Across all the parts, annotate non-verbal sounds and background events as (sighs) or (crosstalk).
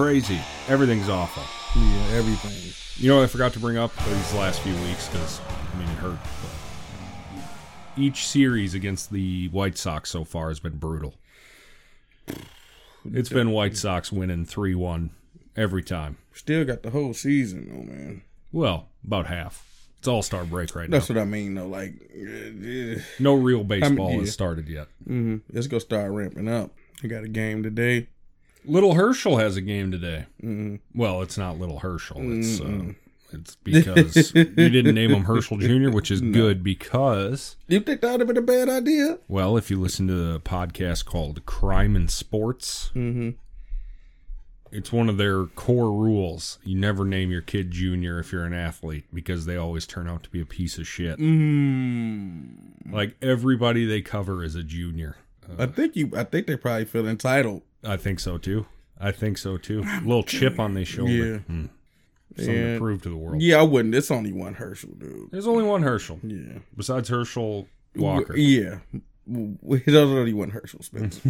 crazy. Everything's awful. Yeah, everything. You know what I forgot to bring up these last few weeks because I mean it hurt. But each series against the White Sox so far has been brutal. It's been White Sox winning three one every time. Still got the whole season, though, man. Well, about half. It's All Star break right now. That's what I mean, though. Like, uh, No real baseball yeah. has started yet. Mm-hmm. it's gonna start ramping up. I got a game today. Little Herschel has a game today. hmm Well, it's not Little Herschel. It's uh, it's because (laughs) you didn't name him Herschel Jr., which is good because You think that would have been a bad idea? well, if you listen to the podcast called Crime and Sports, Mm-hmm. it's one of their core rules. You never name your kid Junior if you're an athlete because they always turn out to be a piece of shit. Mm. Like everybody they cover is a junior. I think you. I think they probably feel entitled. I think so too. I think so too. A little chip on their shoulder. Yeah. Hmm. Something Yeah. to prove to the world. Yeah, I wouldn't. It's only one Herschel, dude. There's only one Herschel Yeah. besides Herschel Walker. Yeah. There's only one Herschel, Spencer. (laughs)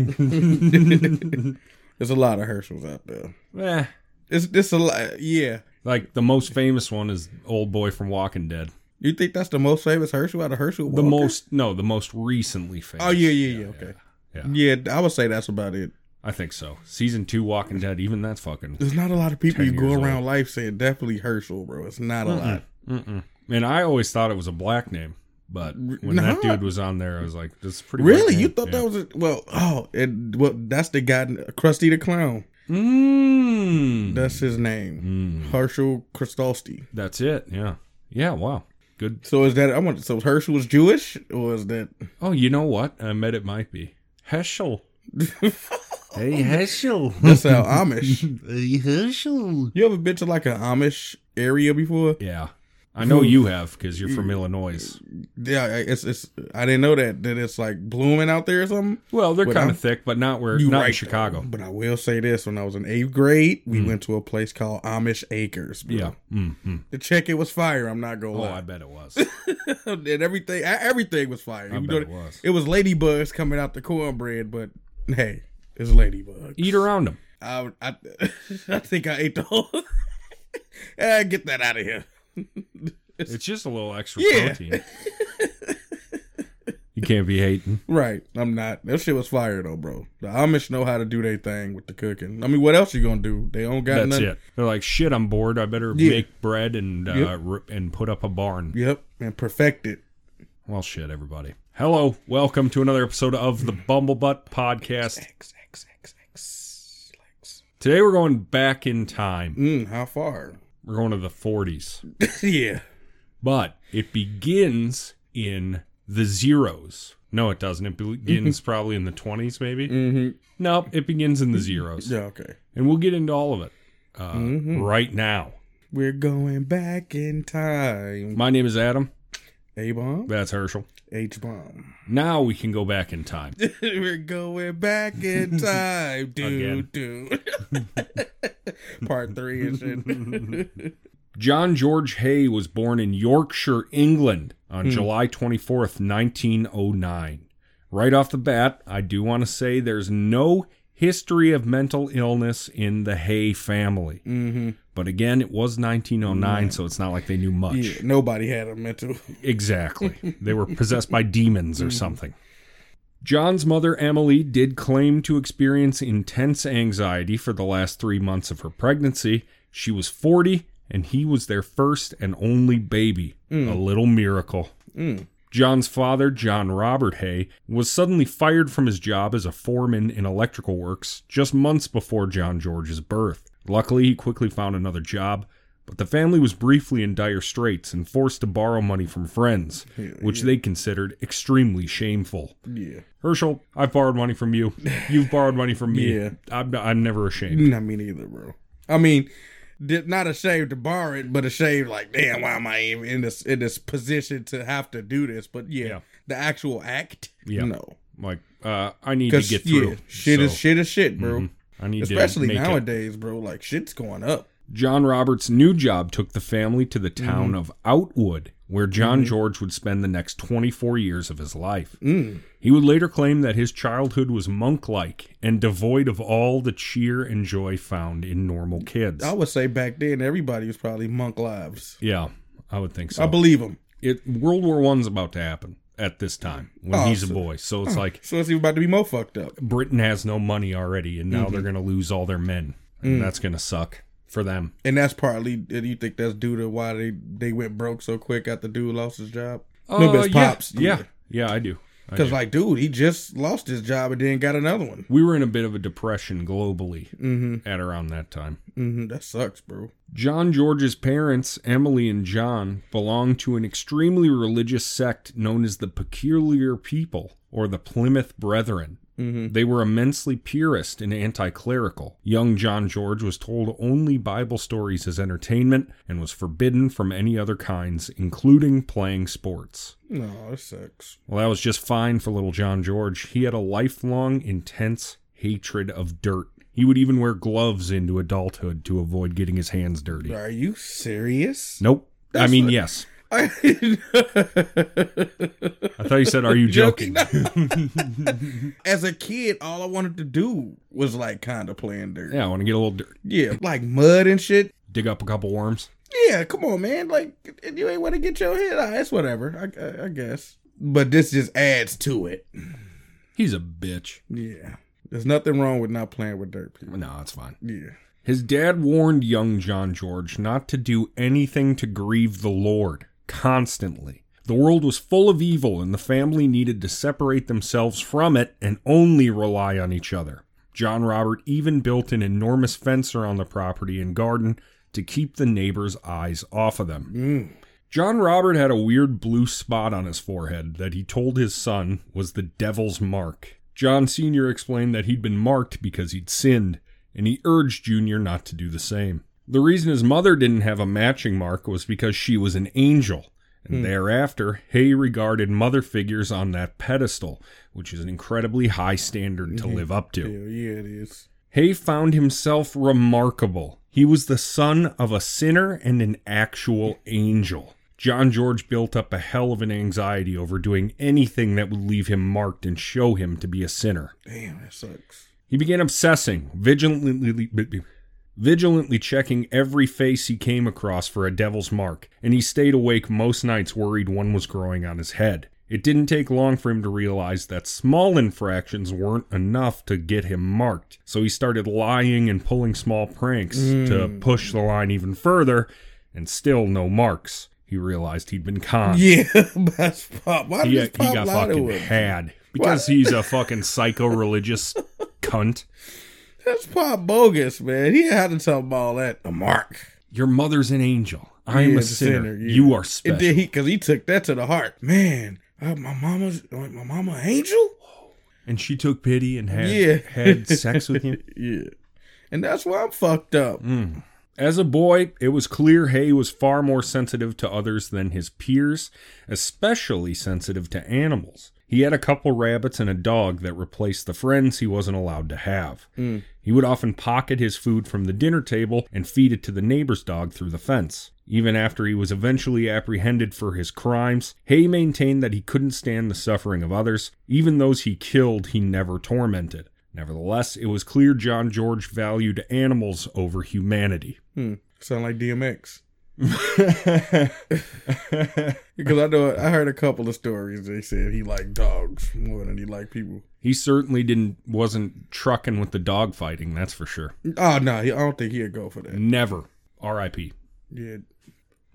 There's a lot of Herschels out there. Eh, It's it's a lot. Yeah. like the most famous one is old boy from Walking Dead. You think that's the most famous Herschel out of Herschel? The most no, the most recently famous. Oh yeah, yeah, yeah. Okay. Yeah. Yeah, I would say that's about it. I think so. Season two Walking Dead, even that's fucking. There's not a lot of people you go around old. life saying definitely Herschel, bro. It's not a lot. Mm-mm. And I always thought it was a black name, but when Nah. that dude was on there, I was like, "This is pretty." Really? You name. thought Yeah. that was a, well? Oh, and well, that's the guy, Krusty the Clown. Mm. That's his name, Mm. Herschel Kristolsky. That's it. Yeah. Yeah. Wow. Good. So is that I want? So Herschel was Jewish, or is that? Oh, you know what? I bet it might be Heschel. (laughs) hey, Heschel. (laughs) That's how Amish. Hey, Heschel. You ever been to like an Amish area before? Yeah. I know you (laughs) have because you're from Illinois. Yeah, it's it's. I didn't know that that it's like blooming out there or something. Well, they're kind of thick, but not where You not in Chicago. But I will say this: when I was in eighth grade, we went to a place called Amish Acres. bro. Yeah. Mm-hmm. the check it was fire. I'm not gonna Oh, lie. I bet it was. (laughs) and everything, everything was fire. I You bet know, it was. It was ladybugs coming out the cornbread, but hey, it's ladybugs. Eat around them. I, I, (laughs) I think I ate the whole. (laughs) eh, get that out of here. (laughs) It's just a little extra Yeah. protein. you can't be hating. Right, I'm not. That shit was fire though, bro. The Amish know how to do their thing with the cooking. I mean, what else you gonna do? They don't got That's nothing. it. They're like, shit, I'm bored. I better Yeah. make bread and uh, Yep. r- and put up a barn. Yep, and perfect it. Well, shit, everybody. Hello, welcome to another episode of the Bumblebutt Podcast. Today we're going back in time. Mm, how far? We're going to the 40s, (laughs) yeah. but it begins in the zeros. No, it doesn't. It begins (laughs) probably in the 20s, maybe. Mm-hmm. Nope, it begins in the zeros. Yeah. Okay. And we'll get into all of it uh, Mhm. right now. We're going back in time. My name is Adam. A bomb. That's Herschel. H bomb. Now we can go back in time. (laughs) We're going back in (laughs) time. Do do. (laughs) Part three and shit. John George Haigh was born in Yorkshire, England on July 24th, 1909. Right off the bat, I do want to say there's no history of mental illness in the Haigh family. mm-hmm. But again, it was 1909, so it's not like they knew much. Yeah. Nobody had a mental. (laughs) Exactly. They were possessed by demons or something. John's mother, Emily, did claim to experience intense anxiety for the last three months of her pregnancy. She was 40, and he was their first and only baby. A little miracle. Mm. John's father, John Robert Haigh, was suddenly fired from his job as a foreman in electrical works just months before John George's birth. Luckily, he quickly found another job, but the family was briefly in dire straits and forced to borrow money from friends, which they considered extremely shameful. Yeah. Herschel, I've borrowed money from you. You've borrowed money from me. Yeah. I'm, I'm never ashamed. Not me neither, bro. I mean, not ashamed to borrow it, but ashamed like, damn, why am I even in this in this position to have to do this? But yeah, Yeah. the actual act, Yeah. no, Like, uh, I need to get through. yeah, shit is shit is shit, bro. mhm. I need Especially to make it. nowadays, bro. Like shit's going up. John Roberts' new job took the family to the town mm-hmm. of Outwood, where John mm-hmm. George would spend the next 24 years of his life. Mm. He would later claim that his childhood was monk like and devoid of all the cheer and joy found in normal kids. I would say back then everybody was probably monk lives. Yeah, I would think so. I believe him. it World War One's about to happen at this time when Oh, he's a boy. So it's like So it's even about to be mo fucked up. Britain has no money already, and now Mm-hmm. they're going to lose all their men, Mm. and that's going to suck for them. And that's partly. Do you think that's due to why they they went broke so quick after dude lost his job? no, but Uh, yeah, pops. yeah, yeah, I do. Because like, dude, he just lost his job and then got another one. we were in a bit of a depression globally Mm-hmm. at around that time. Mm-hmm. That sucks, bro. John George's parents, Emily and John, belonged to an extremely religious sect known as the Peculiar People, or the Plymouth Brethren. Mm-hmm. They were immensely purist and anti clerical. Young John George was told only Bible stories as entertainment and was forbidden from any other kinds, including playing sports. No, it sucks. Well, that was just fine for little John George. He had a lifelong, intense hatred of dirt. He would even wear gloves into adulthood to avoid getting his hands dirty. Are you serious? Nope. I mean, what- yes. I I thought you said, "Are you (laughs) joking?" (laughs) As a kid, all I wanted to do was like kind of playing dirt. yeah, I want to get a little dirt, Yeah, like mud and shit. dig up a couple worms. Yeah, come on, man. Like you ain't want to get your head out. It's whatever. I, I, I guess. But this just adds to it. He's a bitch. Yeah, there's nothing wrong with not playing with dirt people. No, it's fine. Yeah. His dad warned young John George not to do anything to grieve the Lord constantly. The world was full of evil, and the family needed to separate themselves from it and only rely on each other. John Robert even built an enormous fence around the property and garden to keep the neighbors' eyes off of them. Mm. John Robert had a weird blue spot on his forehead that he told his son was the devil's mark. John Sr. explained that he'd been marked because he'd sinned, and he urged Junior not to do the same. The reason his mother didn't have a matching mark was because she was an angel, and hmm. thereafter, Haigh regarded mother figures on that pedestal, which is an incredibly high standard to live up to. Hell yeah, it is. Haigh found himself remarkable. He was the son of a sinner and an actual angel. John George built up a hell of an anxiety over doing anything that would leave him marked and show him to be a sinner. Damn, that sucks. He began obsessing, vigilantly vigilantly checking every face he came across for a devil's mark, and he stayed awake most nights worried one was growing on his head. It didn't take long for him to realize that small infractions weren't enough to get him marked, so he started lying and pulling small pranks to hmm. push the line even further, and still no marks. He realized he'd been conned. (laughs) Yeah, that's Pop. Why He, did he Pop got fucking had because he's a fucking psycho religious (laughs) cunt. That's Pop bogus, man. He had to tell him all that. A mark. Your mother's an angel. I'm a the sinner. yeah. You are And special. then he, because he took that to the heart. Man, uh, my mama's, uh, my mama angel? and she took pity and had Yeah. had sex (laughs) with him. Yeah. And that's why I'm fucked up. Mm. As a boy, it was clear Haigh was far more sensitive to others than his peers, especially sensitive to animals. He had a couple rabbits and a dog that replaced the friends he wasn't allowed to have. He would often pocket his food from the dinner table and feed it to the neighbor's dog through the fence. Even after he was eventually apprehended for his crimes, Haigh maintained that he couldn't stand the suffering of others. Even those he killed, he never tormented. Nevertheless, it was clear John George valued animals over humanity. Hmm. Sound like DMX. (laughs) Because I know I heard a couple of stories. They said he liked dogs more than he liked people. He certainly didn't wasn't trucking with the dog fighting, that's for sure. Ah, oh no, I don't think he'd go for that. Never. R.I.P. Yeah,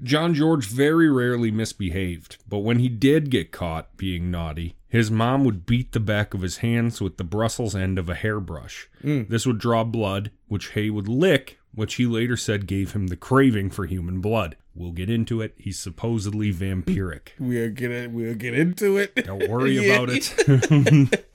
John George very rarely misbehaved, but when he did get caught being naughty, his mom would beat the back of his hands with the Brussels end of a hairbrush. Mm. This would draw blood, which Haigh would lick, which he later said gave him the craving for human blood. We'll get into it. He's supposedly vampiric. (laughs) we'll get it. We'll get into it. Don't worry (laughs) Yeah. about it.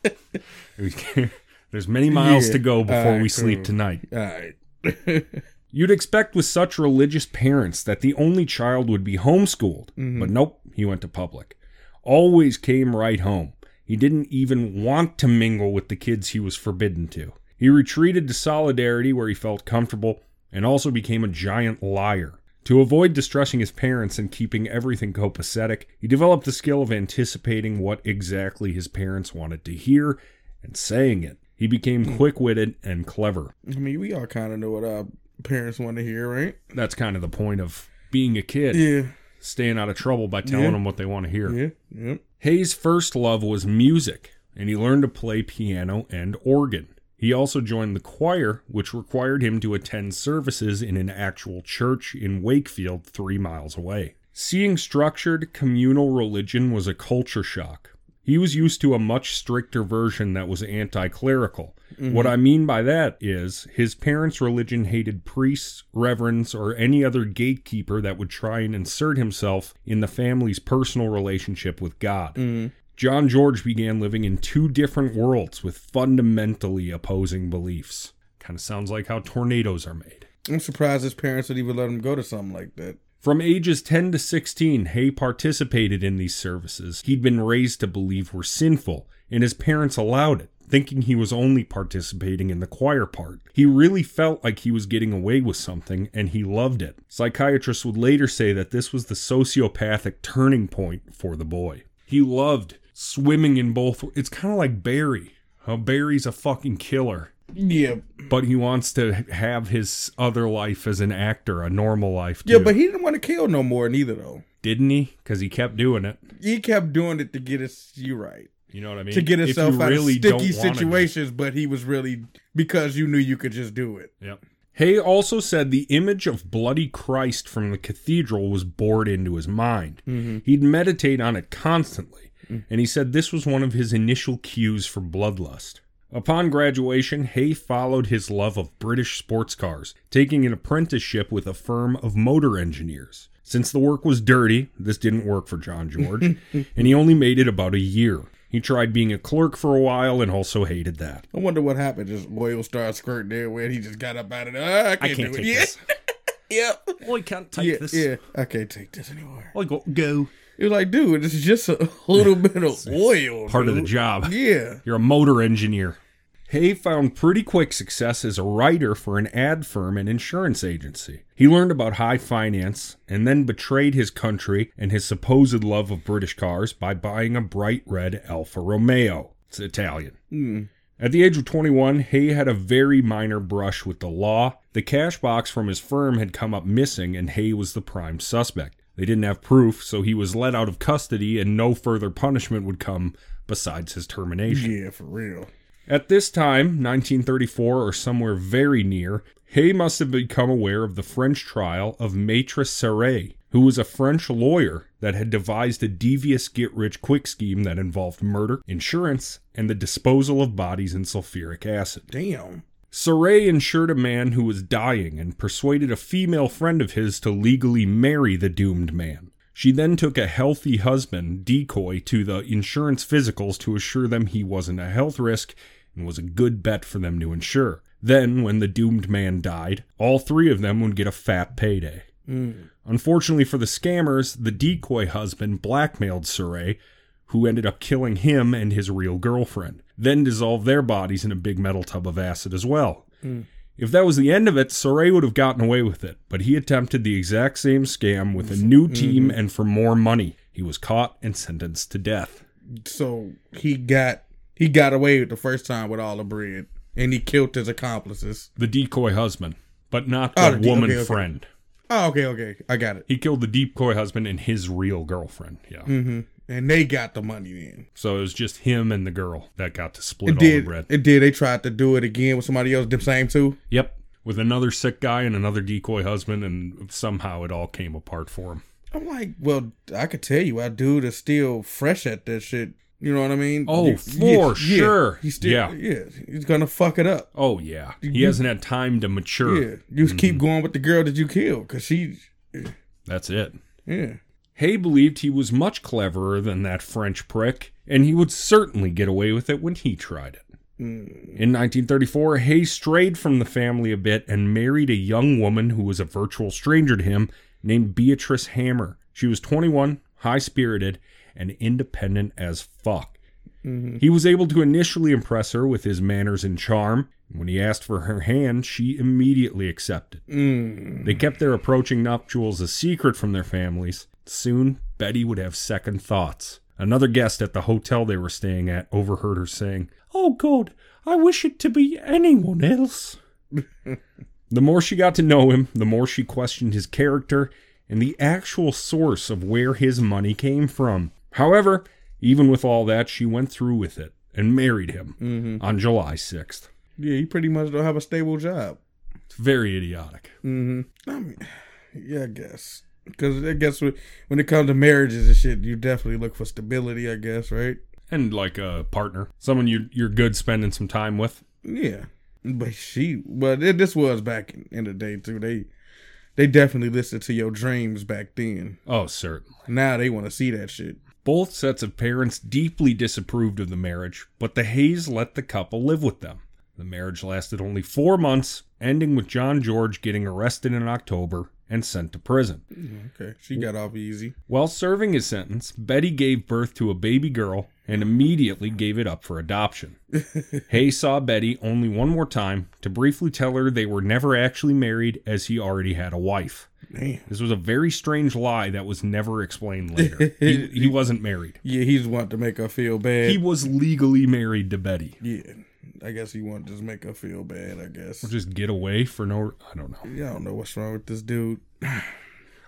(laughs) There's many miles Yeah. to go before Alright, we sleep cool. tonight. All right. You'd expect with such religious parents that the only child would be homeschooled, Mm-hmm. but nope, he went to public. Always came right home. He didn't even want to mingle with the kids he was forbidden to. He retreated to solidarity where he felt comfortable, and also became a giant liar. To avoid distressing his parents and keeping everything copacetic, he developed the skill of anticipating what exactly his parents wanted to hear and saying it. He became quick witted and clever. I mean, we all kind of know what our parents want to hear, right? That's kind of the point of being a kid, Yeah, staying out of trouble by telling Yeah. them what they want to hear. yeah, yeah. Haigh's first love was music, and he learned to play piano and organ. He also joined the choir, which required him to attend services in an actual church in Wakefield, three miles away. Seeing structured communal religion was a culture shock. He was used to a much stricter version that was anti clerical. Mm-hmm. What I mean by that is his parents' religion hated priests, reverends, or any other gatekeeper that would try and insert himself in the family's personal relationship with God. Mm-hmm. John George began living in two different worlds with fundamentally opposing beliefs. Kind of sounds like how tornadoes are made. I'm surprised his parents would even let him go to something like that. From ages 10 to 16, Haigh participated in these services he'd been raised to believe were sinful, and his parents allowed it, thinking he was only participating in the choir part. He really felt like he was getting away with something, and he loved it. Psychiatrists would later say that this was the sociopathic turning point for the boy. He loved swimming in both. It's kind of like Barry. How Barry's a fucking killer Yeah, but he wants to have his other life as an actor, a normal life. Too. yeah, but he didn't want to kill no more neither though. didn't he? Because he kept doing it. He kept doing it to get us you right. You know what I mean? To get himself out really of sticky situations, but he was really because you knew you could just do it. Yep. Haigh also said the image of bloody Christ from the cathedral was bored into his mind. Mm-hmm. He'd meditate on it constantly, and he said this was one of his initial cues for bloodlust. Upon graduation, Haigh followed his love of British sports cars, taking an apprenticeship with a firm of motor engineers. Since the work was dirty, this didn't work for John George, (laughs) and he only made it about a year. He tried being a clerk for a while and also hated that. I wonder what happened. Just oil started squirting everywhere. and He just got up out of there. "Ah, I can't, can't do take it. this. Yeah, (laughs) yeah, Well, I can't take yeah, this. yeah. I can't take this anymore. I'll go. go. It was like, dude, it's just a (laughs) little (laughs) bit of oil. Part of the job. Yeah. You're a motor engineer. Haigh found pretty quick success as a writer for an ad firm and insurance agency. He learned about high finance and then betrayed his country and his supposed love of British cars by buying a bright red Alfa Romeo. It's Italian. Hmm. At the age of 21, Haigh had a very minor brush with the law. The cash box from his firm had come up missing, and Haigh was the prime suspect. They didn't have proof, so he was let out of custody, and no further punishment would come besides his termination. Yeah, for real. At this time, 1934 or somewhere very near, Haigh must have become aware of the French trial of Maitre Sarret, who was a French lawyer that had devised a devious get rich quick scheme that involved murder, insurance, and the disposal of bodies in sulfuric acid. Damn. Sarret insured a man who was dying and persuaded a female friend of his to legally marry the doomed man. She then took a healthy husband, decoy, to the insurance physicals to assure them he wasn't a health risk and was a good bet for them to insure. Then, when the doomed man died, all three of them would get a fat payday. Unfortunately for the scammers, the decoy husband blackmailed Sarret, who ended up killing him and his real girlfriend, then dissolve their bodies in a big metal tub of acid as well. If that was the end of it, Sarret would have gotten away with it, but he attempted the exact same scam with a new team and for more money. He was caught and sentenced to death. So he got he got away with the first time with all the bread, and he killed his accomplices. The decoy husband, but not the Oh, the de- woman okay, okay. friend. Oh, okay, okay, I got it. He killed the decoy husband and his real girlfriend. Yeah. hmm And they got the money then. So it was just him and the girl that got to split It all the did. bread. It did. They tried to do it again with somebody else. The same too. Yep. With another sick guy and another decoy husband, and somehow it all came apart for him. I'm like, well, I could tell you, our dude is still fresh at that shit. You know what I mean? Oh, Yeah, for sure. He's still, Yeah. yeah. He's gonna fuck it up. Oh, yeah. He You- hasn't had time to mature. Yeah, you just keep mm-hmm. going with the girl that you killed, cause she, That's it. yeah. Haigh believed he was much cleverer than that French prick, and he would certainly get away with it when he tried it. Hmm. In 1934, Haigh strayed from the family a bit and married a young woman who was a virtual stranger to him named Beatrice Hamer. She was 21, high spirited, and independent as fuck. He was able to initially impress her with his manners and charm. When he asked for her hand, she immediately accepted. Mm. They kept their approaching nuptials a secret from their families. Soon, Betty would have second thoughts. Another guest at the hotel they were staying at overheard her saying, Oh God, I wish it to be anyone else. (laughs) the more she got to know him, the more she questioned his character and the actual source of where his money came from. However, even with all that, she went through with it and married him Mm-hmm. on July 6th. Yeah, he pretty much don't have a stable job. It's very idiotic. Mm-hmm. I mean, yeah, I guess. Because I guess when when it comes to marriages and shit, you definitely look for stability, I guess, right? And like a partner, someone you, you're good spending some time with. Yeah. But she, but it, this was back in, in the day, too. They they definitely listened to your dreams back then. Oh, certainly. Now they want to see that shit. Both sets of parents deeply disapproved of the marriage, but the Haighs let the couple live with them. The marriage lasted only four months, ending with John George getting arrested in October and sent to prison. Okay. She got off easy. While serving his sentence, Betty gave birth to a baby girl and immediately gave it up for adoption. (laughs) Haigh saw Betty only one more time to briefly tell her they were never actually married as he already had a wife. Damn. This was a very strange lie that was never explained later. (laughs) He, he wasn't married. Yeah, he's wanting to make her feel bad. He was legally married to Betty. yeah. I guess he wanted to just make her feel bad, I guess. Or just get away for no I don't know. Yeah, I don't know what's wrong with this dude. (sighs)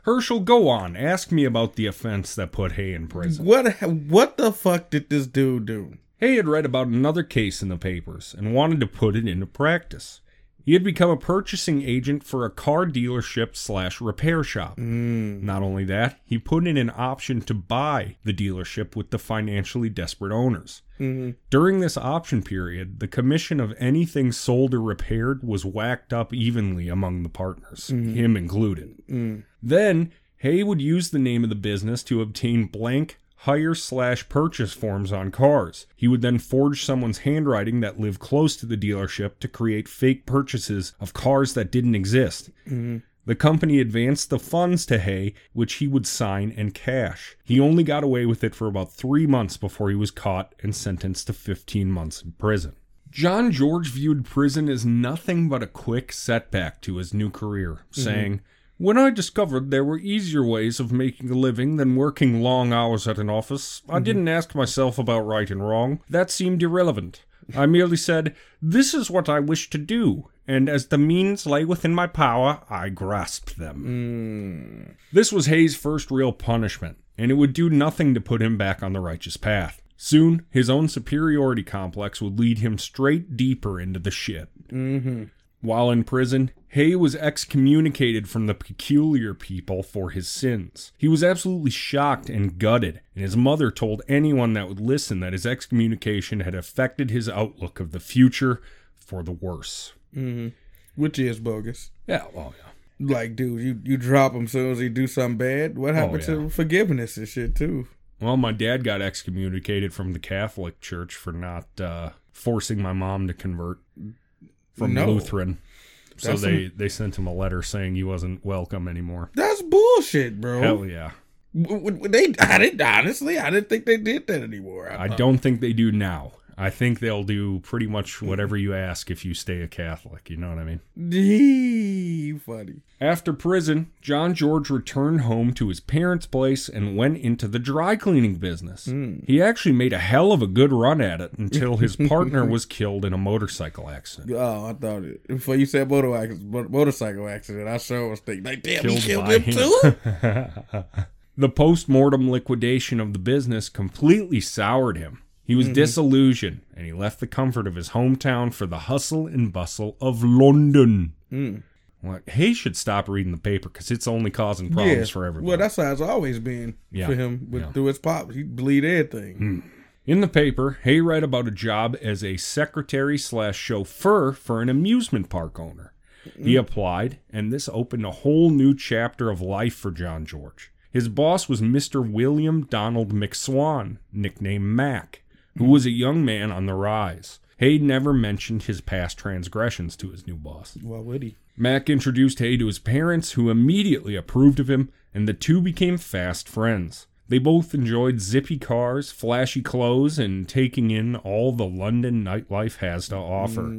Herschel, go on. Ask me about the offense that put Haigh in prison. What what the fuck did this dude do? Hay had read about another case in the papers and wanted to put it into practice. He had become a purchasing agent for a car dealership slash repair shop. Mm. Not only that, he put in an option to buy the dealership with the financially desperate owners. Mm-hmm. During this option period, the commission of anything sold or repaired was whacked up evenly among the partners, mm-hmm. him included. Mm. Then, Haigh would use the name of the business to obtain blank hire slash purchase forms on cars. He would then forge someone's handwriting that lived close to the dealership to create fake purchases of cars that didn't exist. Mm-hmm. The company advanced the funds to Haigh, which he would sign and cash. He only got away with it for about three months before he was caught and sentenced to 15 months in prison. John George viewed prison as nothing but a quick setback to his new career, mm-hmm. saying, When I discovered there were easier ways of making a living than working long hours at an office, I mm-hmm. didn't ask myself about right and wrong. That seemed irrelevant. I merely said, This is what I wish to do, and as the means lay within my power, I grasped them. Mm. This was Haigh's first real punishment, and it would do nothing to put him back on the righteous path. Soon, his own superiority complex would lead him straight deeper into the shit. Mm-hmm. While in prison, Haigh was excommunicated from the peculiar people for his sins. He was absolutely shocked and gutted, and his mother told anyone that would listen that his excommunication had affected his outlook of the future for the worse. Which is bogus. Yeah, well, yeah. Like, dude, you, you drop him soon as he do something bad. What happened Oh, yeah. to forgiveness and shit too? Well, my dad got excommunicated from the Catholic Church for not uh, forcing my mom to convert from No. Lutheran. So That's they, they sent him a letter saying he wasn't welcome anymore. That's bullshit, bro. Hell yeah. They, I didn't honestly, I didn't think they did that anymore. I thought- don't think they do now. I think they'll do pretty much whatever you ask if you stay a Catholic. You know what I mean? Gee, funny. After prison, John George returned home to his parents' place and went into the dry cleaning business. Hmm. He actually made a hell of a good run at it until his partner was killed in a motorcycle accident. (laughs) Oh, I thought it. Before you said motor accident, motorcycle accident, I sure was thinking, like, damn, he killed by him too? (laughs) (laughs) the post mortem liquidation of the business completely soured him. He Mm-hmm. was disillusioned and he left the comfort of his hometown for the hustle and bustle of London. Mm. Well, he should stop reading the paper because it's only causing problems for everybody. Well, that's how it's always been Yeah. for him with, Yeah. Through his pops. He bleed everything. In the paper, Haigh read about a job as a secretary slash chauffeur for an amusement park owner. He applied, and this opened a whole new chapter of life for John George. His boss was Mr. William Donald McSwan, nicknamed Mac, who was a young man on the rise. Haigh never mentioned his past transgressions to his new boss. Why would he? Mac introduced Haigh to his parents, who immediately approved of him, and the two became fast friends. They both enjoyed zippy cars, flashy clothes, and taking in all the London nightlife has to offer.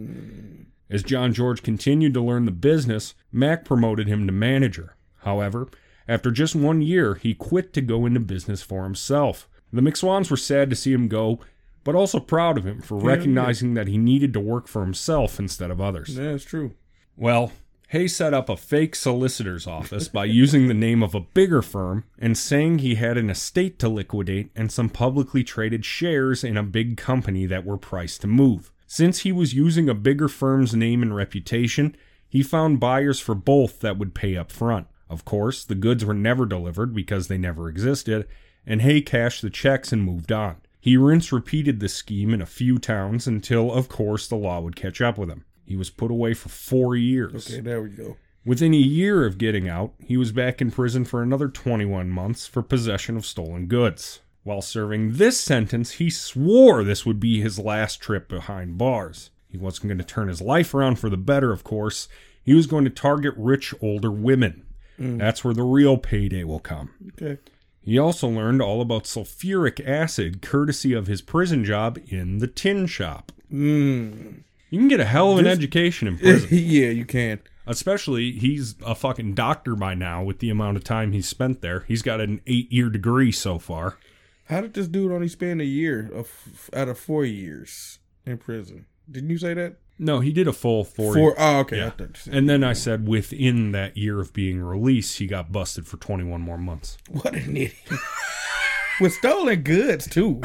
As John George continued to learn the business, Mac promoted him to manager. However, after just one year, he quit to go into business for himself. The McSwans were sad to see him go, but also proud of him for Yeah, recognizing that he needed to work for himself instead of others. Yeah, it's true. Well, Haigh set up a fake solicitor's office by using the name of a bigger firm and saying he had an estate to liquidate and some publicly traded shares in a big company that were priced to move. Since he was using a bigger firm's name and reputation, he found buyers for both that would pay up front. Of course, the goods were never delivered because they never existed, and Haigh cashed the checks and moved on. He rinse repeated this scheme in a few towns until, of course, the law would catch up with him. He was put away for four years. Okay, there we go. Within a year of getting out, he was back in prison for another 21 months for possession of stolen goods. While serving this sentence, he swore this would be his last trip behind bars. He wasn't going to turn his life around for the better, of course. He was going to target rich older women. Mm. That's where the real payday will come. Okay. He also learned all about sulfuric acid courtesy of his prison job in the tin shop. Mm. You can get a hell of an This- education in (laughs) prison. yeah, you can. Especially, he's a fucking doctor by now with the amount of time he's spent there. He's got an eight year degree so far. How did this dude only spend a year of out of four years in prison? Didn't you say that? No, he did a full four. Four. Oh, okay. Yeah. I thought you said- And then I said within that year of being released, he got busted for 21 more months. What an idiot. (laughs) With stolen goods too.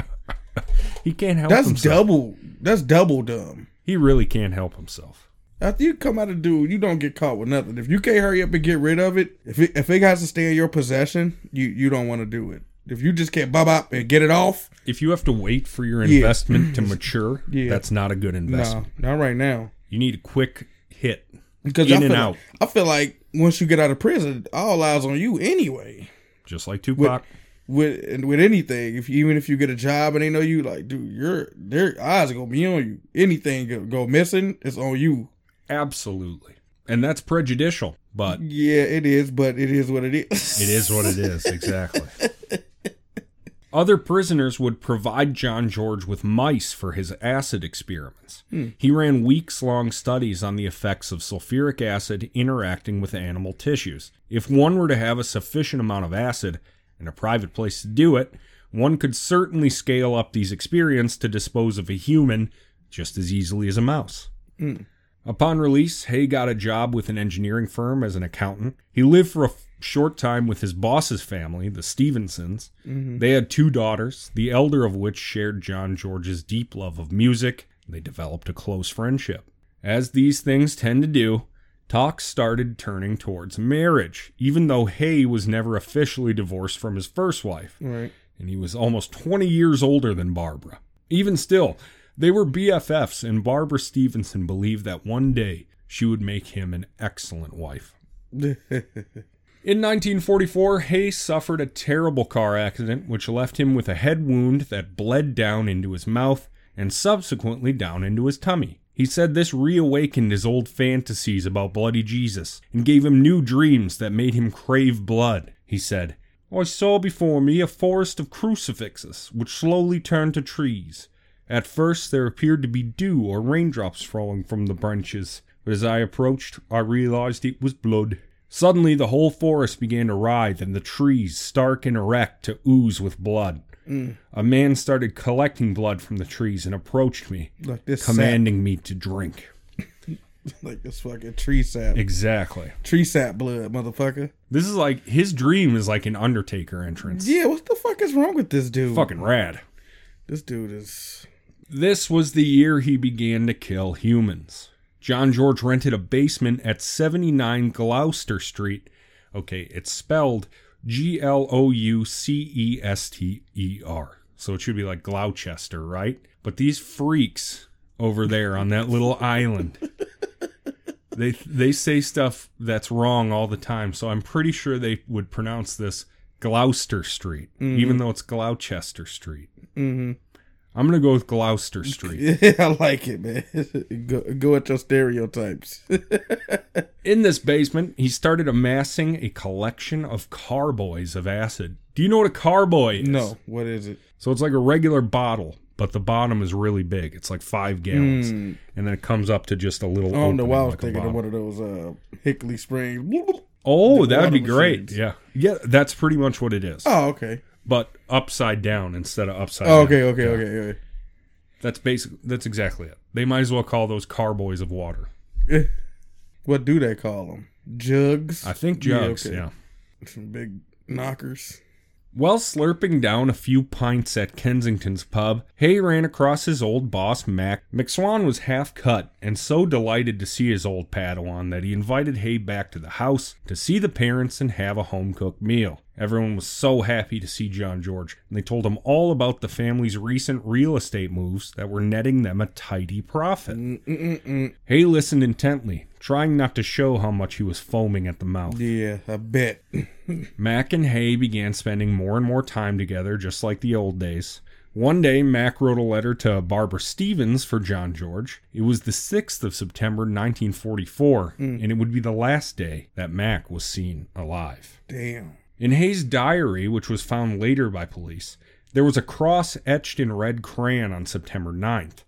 He can't help That's himself. double. That's double dumb. He really can't help himself. After you come out of dude, you don't get caught with nothing. If you can't hurry up and get rid of it, if it, if it has to stay in your possession, you you don't want to do it. If you just can't bop up and get it off, If you have to wait for your Yeah. investment to (clears throat) mature, Yeah. that's not a good no, investment. not right now. You need a quick hit. Because In I and feel out. Like, I feel like once you get out of prison, all eyes on you anyway. Just like Tupac. With and with anything, if even if you get a job and they know you, like, dude, your their eyes are gonna be on you. Anything go, go missing, it's on you. Absolutely. And that's prejudicial, but Yeah, it is, but it is what it is. it is what it is, exactly. (laughs) Other prisoners would provide John George with mice for his acid experiments. Hmm. He ran weeks long studies on the effects of sulfuric acid interacting with animal tissues. If one were to have a sufficient amount of acid and a private place to do it, one could certainly scale up these experiments to dispose of a human just as easily as a mouse. Hmm. Upon release, Haigh got a job with an engineering firm as an accountant. He lived for a short time with his boss's family, the Stevensons. Mm-hmm. They had two daughters, the elder of which shared John George's deep love of music. They developed a close friendship. As these things tend to do, talks started turning towards marriage, even though Haigh was never officially divorced from his first wife right. and he was almost 20 years older than Barbara. Even still, they were BFFs, and Barbara Stevenson believed that one day she would make him an excellent wife. (laughs) In 1944, Haigh suffered a terrible car accident which left him with a head wound that bled down into his mouth and subsequently down into his tummy. He said this reawakened his old fantasies about bloody Jesus and gave him new dreams that made him crave blood. He said, I saw before me a forest of crucifixes, which slowly turned to trees. At first, there appeared to be dew or raindrops falling from the branches, but as I approached, I realized it was blood. Suddenly, the whole forest began to writhe, and the trees, stark and erect, to ooze with blood. A man started collecting blood from the trees and approached me, like this commanding me to drink. (laughs) like this fucking tree sap, Exactly. tree sap blood, motherfucker. This is like his dream is like an Undertaker entrance. Yeah, what the fuck is wrong with this dude? Fucking rad. This dude is. This was the year he began to kill humans. John George rented a basement at 79 Gloucester Street. Okay, it's spelled G L O U C E S T E R. So it should be like Gloucester, right? But these freaks over there on that little island, they they say stuff that's wrong all the time. So I'm pretty sure they would pronounce this Gloucester Street, even though it's Gloucester Street. Mm-hmm. I'm gonna go with Gloucester (laughs) Street. Yeah, I like it, man. (laughs) go, go at your stereotypes. (laughs) In this basement, he started amassing a collection of carboys of acid. Do you know what a carboy is? no, what is it? So it's like a regular bottle, but the bottom is really big. It's like five gallons, Mm. and then it comes up to just a little. I don't know opening why I was like thinking of one of those uh, Hinckley Springs. Oh, that'd be great. machines. Yeah, yeah, that's pretty much what it is, Oh, okay. But upside down instead of upside. Oh, down. okay, okay, okay, okay. That's basic. That's exactly it. They might as well call those carboys of water. (laughs) What do they call them? Jugs. I think Yeah, jugs. okay. yeah. Some big knockers. While slurping down a few pints at Kensington's pub, Haigh ran across his old boss, Mac. McSwan was half cut and so delighted to see his old Padawan that he invited Haigh back to the house to see the parents and have a home cooked meal. Everyone was so happy to see John George, and they told him all about the family's recent real estate moves that were netting them a tidy profit. Mm-mm-mm. Hay listened intently, trying not to show how much he was foaming at the mouth. Yeah, I bet. (laughs) Mac and Haigh began spending more and more time together, just like the old days. One day, Mac wrote a letter to Barbara Stevens for John George. It was the 6th of September, 1944, mm. and it would be the last day that Mac was seen alive. Damn. In Haigh's diary, which was found later by police, there was a cross etched in red crayon on September 9th.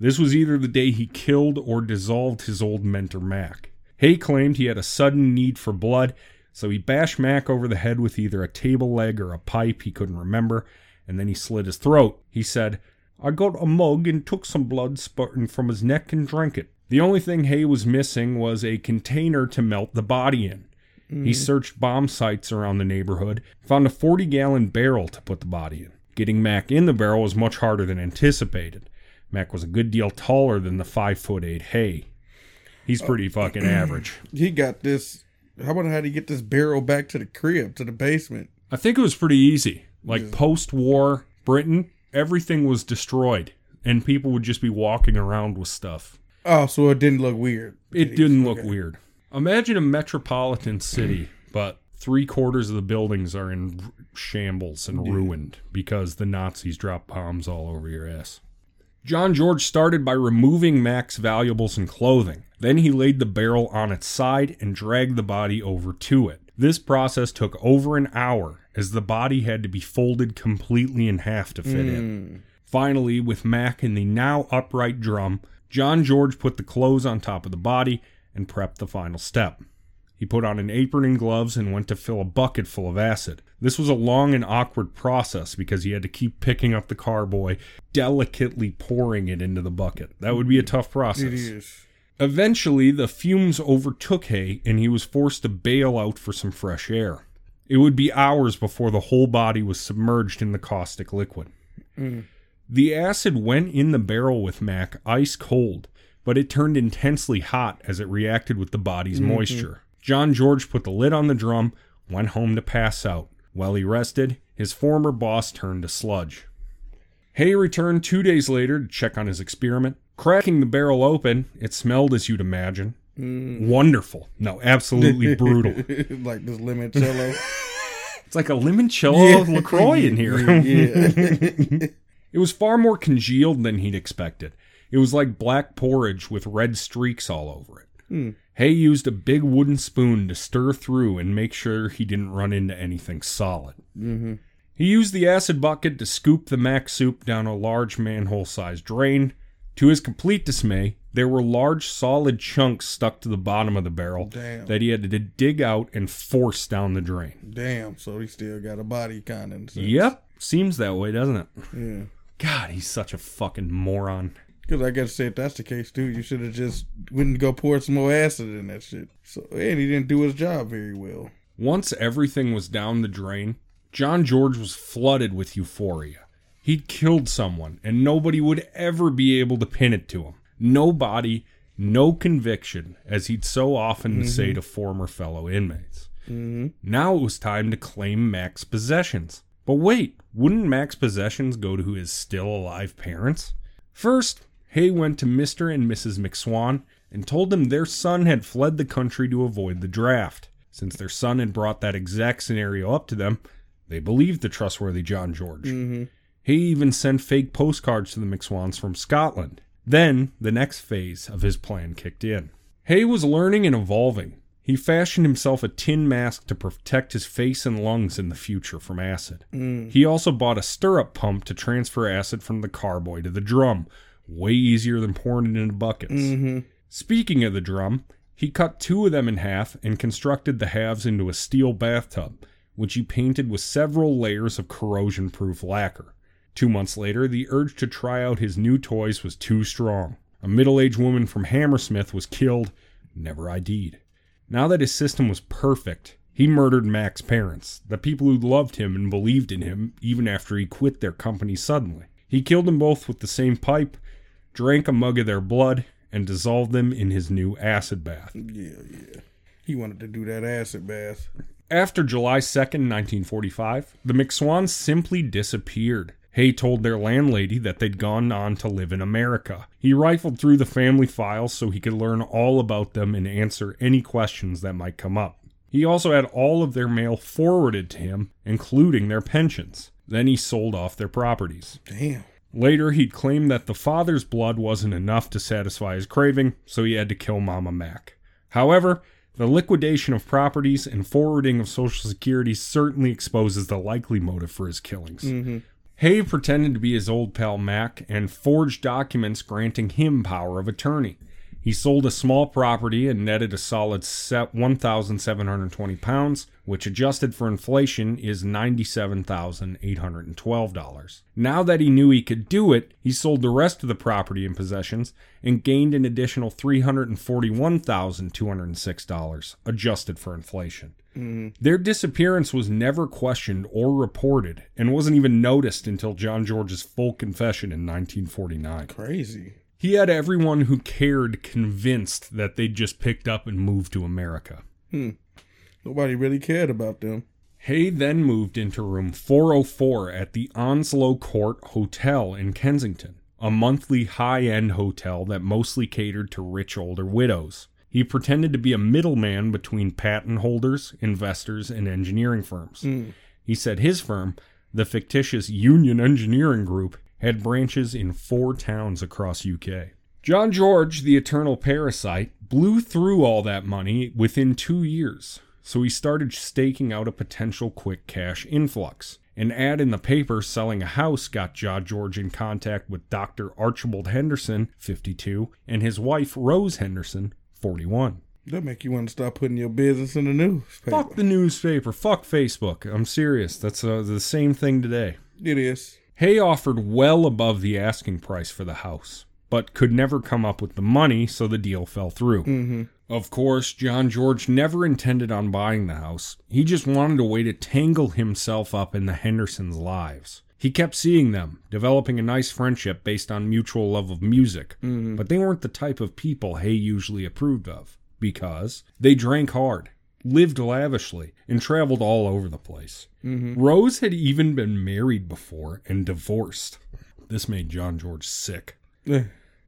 This was either the day he killed or dissolved his old mentor Mac. Haigh claimed he had a sudden need for blood, so he bashed Mac over the head with either a table leg or a pipe he couldn't remember, and then he slit his throat. He said, I got a mug and took some blood spurting from his neck and drank it. The only thing Haigh was missing was a container to melt the body in. He mm. searched bomb sites around the neighborhood, found a 40 gallon barrel to put the body in. Getting Mac in the barrel was much harder than anticipated. Mac was a good deal taller than the 5 foot 8 Haigh. He's pretty uh, fucking (clears throat) average. He got this. I wonder how he get this barrel back to the crib, to the basement. I think it was pretty easy. Like post war Britain, everything was destroyed, and people would just be walking around with stuff. Oh, so it didn't look weird. It didn't look Okay. weird. Imagine a metropolitan city, but three quarters of the buildings are in shambles and ruined because the Nazis dropped bombs all over your ass. John George started by removing Mac's valuables and clothing. Then he laid the barrel on its side and dragged the body over to it. This process took over an hour as the body had to be folded completely in half to fit in. Hmm. Finally, with Mac in the now upright drum, John George put the clothes on top of the body and prepped the final step. He put on an apron and gloves and went to fill a bucket full of acid. This was a long and awkward process because he had to keep picking up the carboy, delicately pouring it into the bucket. That would be a tough process. It is. Eventually, the fumes overtook Haigh and he was forced to bail out for some fresh air. It would be hours before the whole body was submerged in the caustic liquid. Mm. The acid went in the barrel with Mac ice cold, but it turned intensely hot as it reacted with the body's mm-hmm. moisture. John George put the lid on the drum, went home to pass out. While he rested, his former boss turned to sludge. Haigh returned two days later to check on his experiment. Cracking the barrel open, it smelled as you'd imagine. Mm. Wonderful. No, absolutely (laughs) brutal. like this limoncello. (laughs) It's like a limoncello LaCroix in here. yeah. (laughs) It was far more congealed than he'd expected. It was like black porridge with red streaks all over it. Hmm. Haigh used a big wooden spoon to stir through and make sure he didn't run into anything solid. mm-hmm. He used the acid bucket to scoop the mac soup down a large manhole sized drain. To his complete dismay, there were large solid chunks stuck to the bottom of the barrel Damn. that he had to dig out and force down the drain. Damn. So he still got a body kind of. Yep, seems that way, doesn't it? Yeah. God, he's such a fucking moron. Because I gotta say, if that's the case, too, you should have just went and go pour some more acid in that shit. So, and he didn't do his job very well. Once everything was down the drain, John George was flooded with euphoria. He'd killed someone, and nobody would ever be able to pin it to him. No body, no conviction, as he'd so often say to former fellow inmates. Mm-hmm. Now it was time to claim Mac's possessions. But wait, wouldn't Mac's possessions go to his still alive parents? First, Haigh went to Mr. and Mrs. McSwan and told them their son had fled the country to avoid the draft. Since their son had brought that exact scenario up to them, they believed the trustworthy John George. Mm-hmm. He even sent fake postcards to the McSwans from Scotland. Then, the next phase of his plan kicked in. Haigh was learning and evolving. He He fashioned himself a tin mask to protect his face and lungs in the future from acid. He also bought a stirrup pump to transfer acid from the carboy to the drum, way easier than pouring it into buckets. Mm-hmm. Speaking of the drum, he cut two of them in half and constructed the halves into a steel bathtub, which he painted with several layers of corrosion proof lacquer. Two months later, the urge to try out his new toys was too strong. A middle aged woman from Hammersmith was killed, never ID'd. Now that his system was perfect, he murdered Mac's parents, the people who loved him and believed in him even after he quit their company suddenly. He killed them both with the same pipe, drank a mug of their blood, and dissolved them in his new acid bath. Yeah, yeah. He wanted to do that acid bath. After July 2nd, 1945, the McSwans simply disappeared. Haigh told their landlady that they'd gone on to live in America. He rifled through the family files so he could learn all about them and answer any questions that might come up. He also had all of their mail forwarded to him, including their pensions. Then he sold off their properties. Damn. Later, he'd claim that the father's blood wasn't enough to satisfy his craving, so he had to kill Mama Mac. However, the liquidation of properties and forwarding of Social Security certainly exposes the likely motive for his killings. Mm-hmm. Haigh pretended to be his old pal Mac and forged documents granting him power of attorney. He sold a small property and netted a solid set 1,720 pounds, which adjusted for inflation is $97,812. Now that he knew he could do it, he sold the rest of the property and possessions and gained an additional $341,206, adjusted for inflation. Mm-hmm. Their disappearance was never questioned or reported and wasn't even noticed until John George's full confession in 1949. Crazy. He had everyone who cared convinced that they'd just picked up and moved to America. Hmm. Nobody really cared about them. Haigh then moved into room 404 at the Onslow Court Hotel in Kensington, a monthly high end hotel that mostly catered to rich older widows. He pretended to be a middleman between patent holders, investors, and engineering firms. Hmm. He said his firm, the fictitious Union Engineering Group, had branches in four towns across UK. John George, the eternal parasite, blew through all that money within two years, so he started staking out a potential quick cash influx. An ad in the paper selling a house got John George in contact with Dr. Archibald Henderson, 52, and his wife Rose Henderson, 41. That make you want to start putting your business in the newspaper. Fuck the newspaper, fuck Facebook. I'm serious. That's uh, the same thing today. It is. Haigh offered well above the asking price for the house, but could never come up with the money, so the deal fell through. Mm-hmm. Of course, John George never intended on buying the house. He just wanted a way to tangle himself up in the Hendersons' lives. He kept seeing them, developing a nice friendship based on mutual love of music, mm-hmm. but they weren't the type of people Haigh usually approved of, because they drank hard, lived lavishly, and traveled all over the place. Rose had even been married before and divorced. This made John George sick. Eh.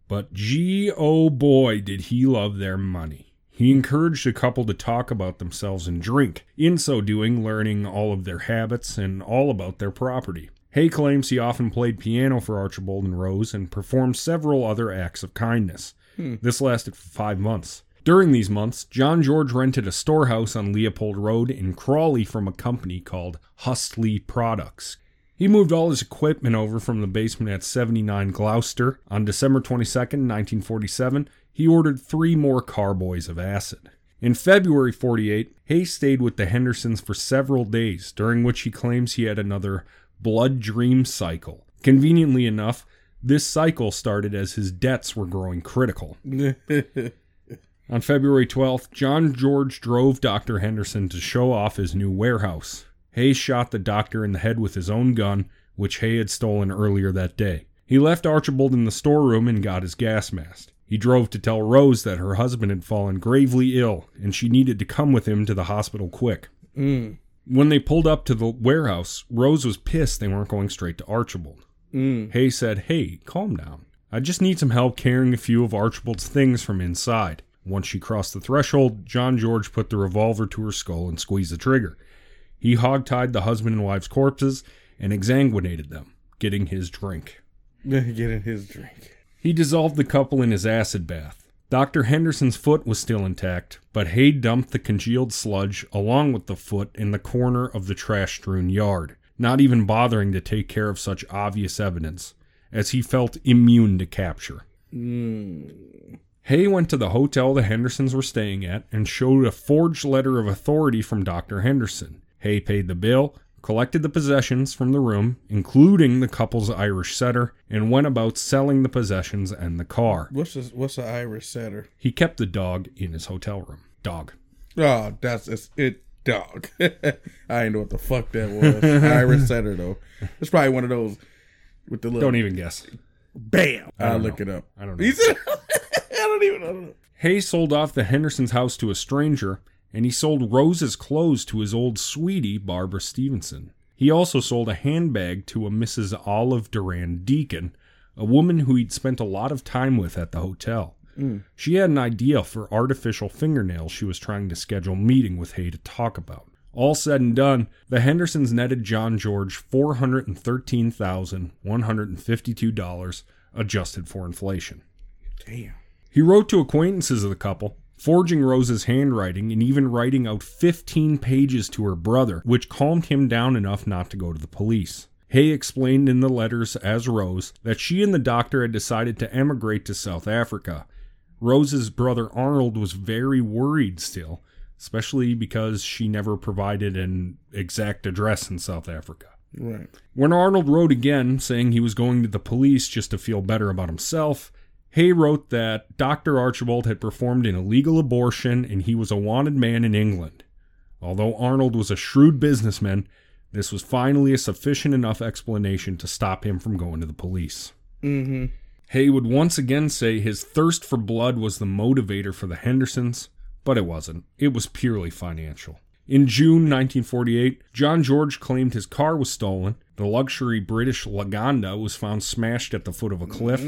But gee, oh boy, did he love their money. He encouraged the couple to talk about themselves and drink, in so doing, learning all of their habits and all about their property. Haigh claims he often played piano for Archibald and Rose and performed several other acts of kindness. This lasted for five months. During these months, John George rented a storehouse on Leopold Road in Crawley from a company called Hurstlea Products. He moved all his equipment over from the basement at 79 Gloucester. On December 22, 1947, he ordered three more carboys of acid. In February 48, Hayes stayed with the Hendersons for several days, during which he claims he had another blood dream cycle. Conveniently enough, this cycle started as his debts were growing critical. (laughs) On February 12th, John George drove Dr. Henderson to show off his new warehouse. Haigh shot the doctor in the head with his own gun, which Haigh had stolen earlier that day. He left Archibald in the storeroom and got his gas mask. He drove to tell Rose that her husband had fallen gravely ill and she needed to come with him to the hospital quick. Mm. When they pulled up to the warehouse, Rose was pissed they weren't going straight to Archibald. Mm. Haigh said, Hey, calm down. I just need some help carrying a few of Archibald's things from inside. Once she crossed the threshold, John George put the revolver to her skull and squeezed the trigger. He hogtied the husband and wife's corpses and exsanguinated them, getting his drink. (laughs) getting his drink. He dissolved the couple in his acid bath. Dr. Henderson's foot was still intact, but Haigh dumped the congealed sludge along with the foot in the corner of the trash strewn yard, not even bothering to take care of such obvious evidence, as he felt immune to capture. Hmm. Haigh went to the hotel the Hendersons were staying at and showed a forged letter of authority from Dr. Henderson. Haigh paid the bill, collected the possessions from the room, including the couple's Irish setter, and went about selling the possessions and the car. What's a, what's an Irish setter? He kept the dog in his hotel room. Dog. Oh, that's it's, it. Dog. (laughs) I didn't know what the fuck that was. Irish setter though. It's probably one of those with the little Don't even guess. bam. I'll look it up. I don't know. (laughs) He said, I don't even know. Haigh sold off the Henderson's house to a stranger, and he sold Rose's clothes to his old sweetie, Barbara Stevenson. He also sold a handbag to a Mrs. Olive Durand-Deacon, a woman who he'd spent a lot of time with at the hotel. Hmm. She had an idea for artificial fingernails she was trying to schedule a meeting with Haigh to talk about. All said and done, the Hendersons netted John George $413,152 adjusted for inflation. Damn. He wrote to acquaintances of the couple, forging Rose's handwriting and even writing out 15 pages to her brother, which calmed him down enough not to go to the police. Haigh explained in the letters as Rose that she and the doctor had decided to emigrate to South Africa. Rose's brother Arnold was very worried still, especially because she never provided an exact address in South Africa. Right. When Arnold wrote again, saying he was going to the police just to feel better about himself, Haigh wrote that Dr. Archibald had performed an illegal abortion and he was a wanted man in England. Although Arnold was a shrewd businessman, this was finally a sufficient enough explanation to stop him from going to the police. Mm-hmm. Haigh would once again say his thirst for blood was the motivator for the Hendersons, but it wasn't. It was purely financial. In June 1948, John George claimed his car was stolen. The luxury British Lagonda was found smashed at the foot of a cliff.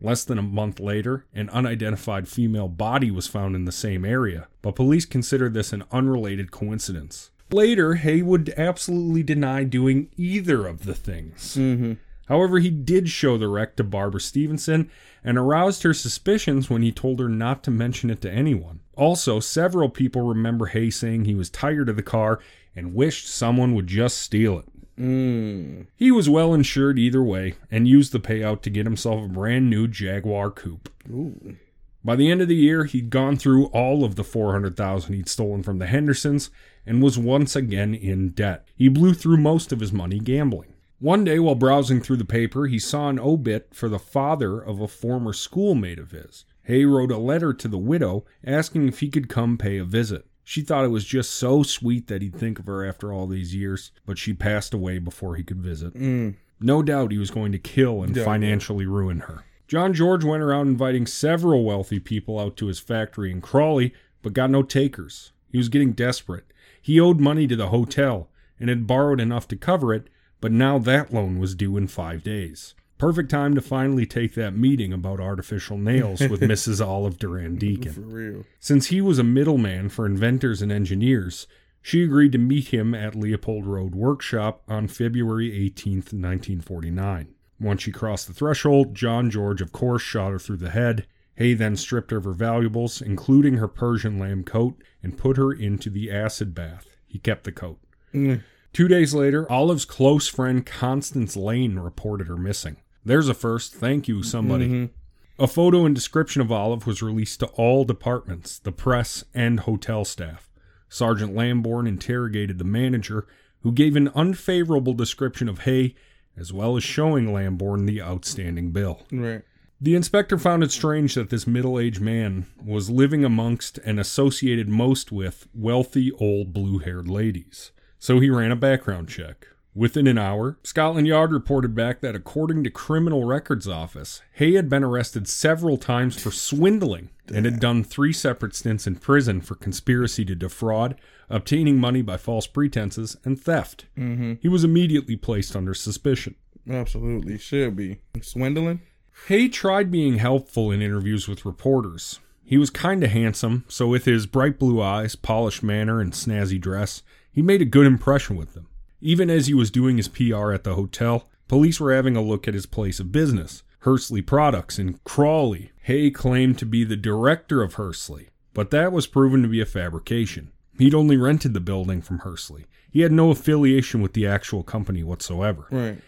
Less than a month later, an unidentified female body was found in the same area, but police considered this an unrelated coincidence. Later, Haigh would absolutely deny doing either of the things. Mm-hmm. However, he did show the wreck to Barbara Stevenson and aroused her suspicions when he told her not to mention it to anyone. Also, several people remember Haigh saying he was tired of the car and wished someone would just steal it. Mm. He was well insured either way and used the payout to get himself a brand new Jaguar coupe. Ooh. By the end of the year, he'd gone through all of the 400,000 he'd stolen from the Hendersons and was once again in debt. He blew through most of his money gambling. One day while browsing through the paper, he saw an obit for the father of a former schoolmate of his. Haigh wrote a letter to the widow asking if he could come pay a visit. She thought it was just so sweet that he'd think of her after all these years, but she passed away before he could visit. Mm. No doubt he was going to kill and Yeah. financially ruin her. John George went around inviting several wealthy people out to his factory in Crawley, but got no takers. He was getting desperate. He owed money to the hotel and had borrowed enough to cover it, but now that loan was due in five days. Perfect time to finally take that meeting about artificial nails with (laughs) Mrs. Olive Durand-Deacon. For real. Since he was a middleman for inventors and engineers, she agreed to meet him at Leopold Road Workshop on February 18th, 1949. Once she crossed the threshold, John George, of course, shot her through the head. Haigh then stripped her of her valuables, including her Persian lamb coat, and put her into the acid bath. He kept the coat. Mm. Two days later, Olive's close friend Constance Lane reported her missing. There's a first. Thank you, somebody. Mhm. A photo and description of Olive was released to all departments, the press, and hotel staff. Sergeant Lambourne interrogated the manager, who gave an unfavorable description of Haigh, as well as showing Lambourne the outstanding bill. Right. The inspector found it strange that this middle aged man was living amongst and associated most with wealthy old blue haired ladies. So he ran a background check. Within an hour, Scotland Yard reported back that according to Criminal Records Office, Haigh had been arrested several times for swindling and had done three separate stints in prison for conspiracy to defraud, obtaining money by false pretenses, and theft. Mm-hmm. He was immediately placed under suspicion. Absolutely. Should be. Swindling? Haigh tried being helpful in interviews with reporters. He was kind of handsome, so with his bright blue eyes, polished manner, and snazzy dress, he made a good impression with them. Even as he was doing his PR at the hotel, police were having a look at his place of business. Hurstlea Products in Crawley. Haigh claimed to be the director of Hurstlea, but that was proven to be a fabrication. He'd only rented the building from Hurstlea. He had no affiliation with the actual company whatsoever. Right.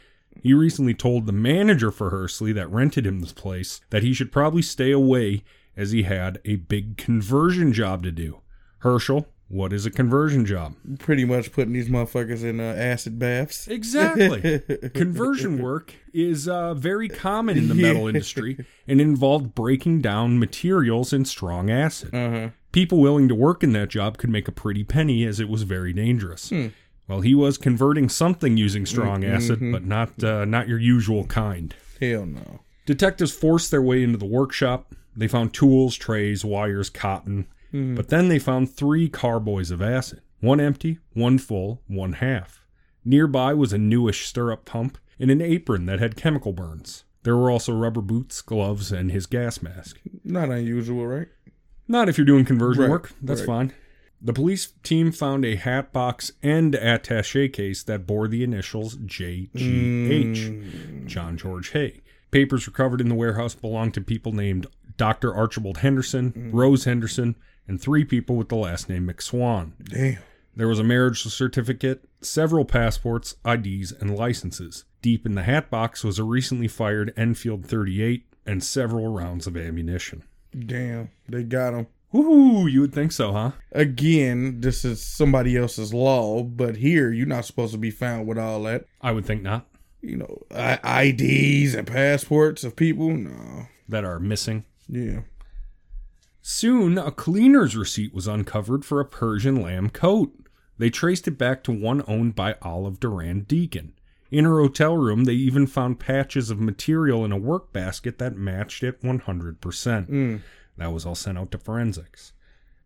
He recently told the manager for Hurstlea that rented him this place that he should probably stay away as he had a big conversion job to do. Herschel, what is a conversion job? Pretty much putting these motherfuckers in uh, acid baths. Exactly. (laughs) Conversion work is uh, very common in the metal Yeah. industry and involved breaking down materials in strong acid. Uh-huh. People willing to work in that job could make a pretty penny as it was very dangerous. Well, he was converting something using strong acid, but not uh, not your usual kind. Hell no. Detectives forced their way into the workshop. They found tools, trays, wires, cotton, Mm-hmm. but then they found three carboys of acid one empty, one full, one half. Nearby was a newish stirrup pump and an apron that had chemical burns. There were also rubber boots, gloves, and his gas mask. Not unusual, right? Not if you're doing conversion Right, work, that's right. fine. The police team found a hat box and attache case that bore the initials JGH, mm. John George Haigh. Papers recovered in the warehouse belonged to people named Dr. Archibald Henderson, mm. Rose Henderson, and three people with the last name McSwan. Damn. There was a marriage certificate, several passports, IDs, and licenses. Deep in the hat box was a recently fired Enfield 38 and several rounds of ammunition. Damn. They got him. Ooh, you would think so, huh? Again, this is somebody else's law, but here you're not supposed to be found with all that. I would think not. You know, I- IDs and passports of people. No. That are missing. Yeah. Soon, a cleaner's receipt was uncovered for a Persian lamb coat. They traced it back to one owned by Olive Durand-Deacon. In her hotel room, they even found patches of material in a work basket that matched it 100%. Hmm. That was all sent out to forensics.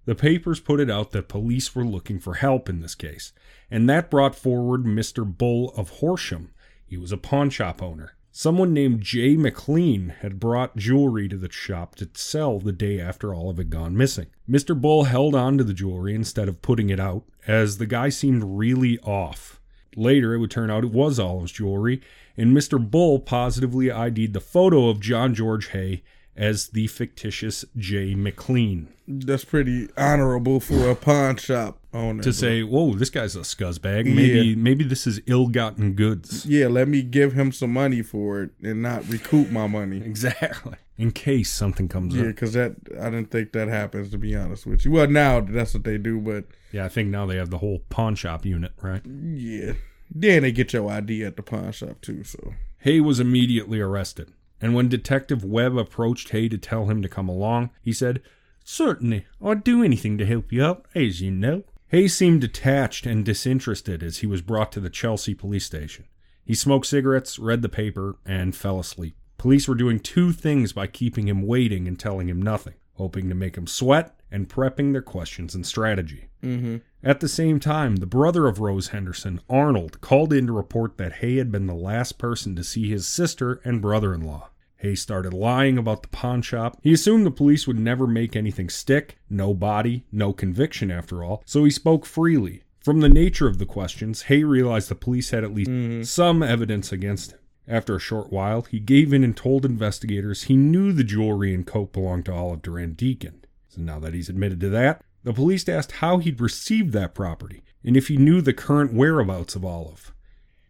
The papers put it out that police were looking for help in this case, and that brought forward Mr. Bull of Horsham. He was a pawn shop owner. Someone named Jay McLean had brought jewelry to the shop to sell the day after Olive had gone missing. Mr. Bull held on to the jewelry instead of putting it out, as the guy seemed really off. Later, it would turn out it was Olive's jewelry, and Mr. Bull positively ID'd the photo of John George Haigh as the fictitious Jay McLean. That's pretty honorable for a pawn shop owner. To say, whoa, this guy's a scuzzbag. Maybe Yeah. maybe this is ill-gotten goods. yeah, let me give him some money for it and not recoup my money. Exactly. In case something comes Yeah, up. Yeah, because that I didn't think that happens to be honest with you. Well, now that's what they do, but Yeah, I think now they have the whole pawn shop unit, right? yeah, then they get your ID at the pawn shop too. So Haigh was immediately arrested, and when Detective Webb approached Haigh to tell him to come along, he said, Certainly, I'd do anything to help you out, as you know. Haigh seemed detached and disinterested as he was brought to the Chelsea police station. He smoked cigarettes, read the paper, and fell asleep. Police were doing two things by keeping him waiting and telling him nothing, hoping to make him sweat and prepping their questions and strategy. Mm-hmm. At the same time, the brother of Rose Henderson, Arnold, called in to report that Haigh had been the last person to see his sister and brother in law. Haigh started lying about the pawn shop. He assumed the police would never make anything stick, no body, no conviction after all, so he spoke freely. From the nature of the questions, Haigh realized the police had at least mm-hmm. some evidence against him. After a short while, he gave in and told investigators he knew the jewelry and coat belonged to Olive Durand-Deacon. So now that he's admitted to that, the police asked how he'd received that property and if he knew the current whereabouts of Olive.